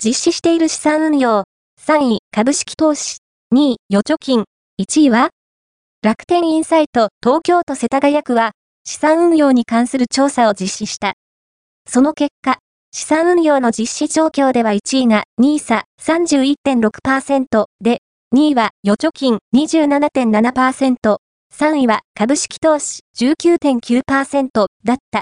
実施している資産運用。3位、株式投資。2位、預貯金。1位は楽天インサイト東京都世田谷区は資産運用に関する調査を実施した。その結果、資産運用の実施状況では1位が NISA 31.6%で、2位は預貯金27.7%、3位は株式投資19.9%だった。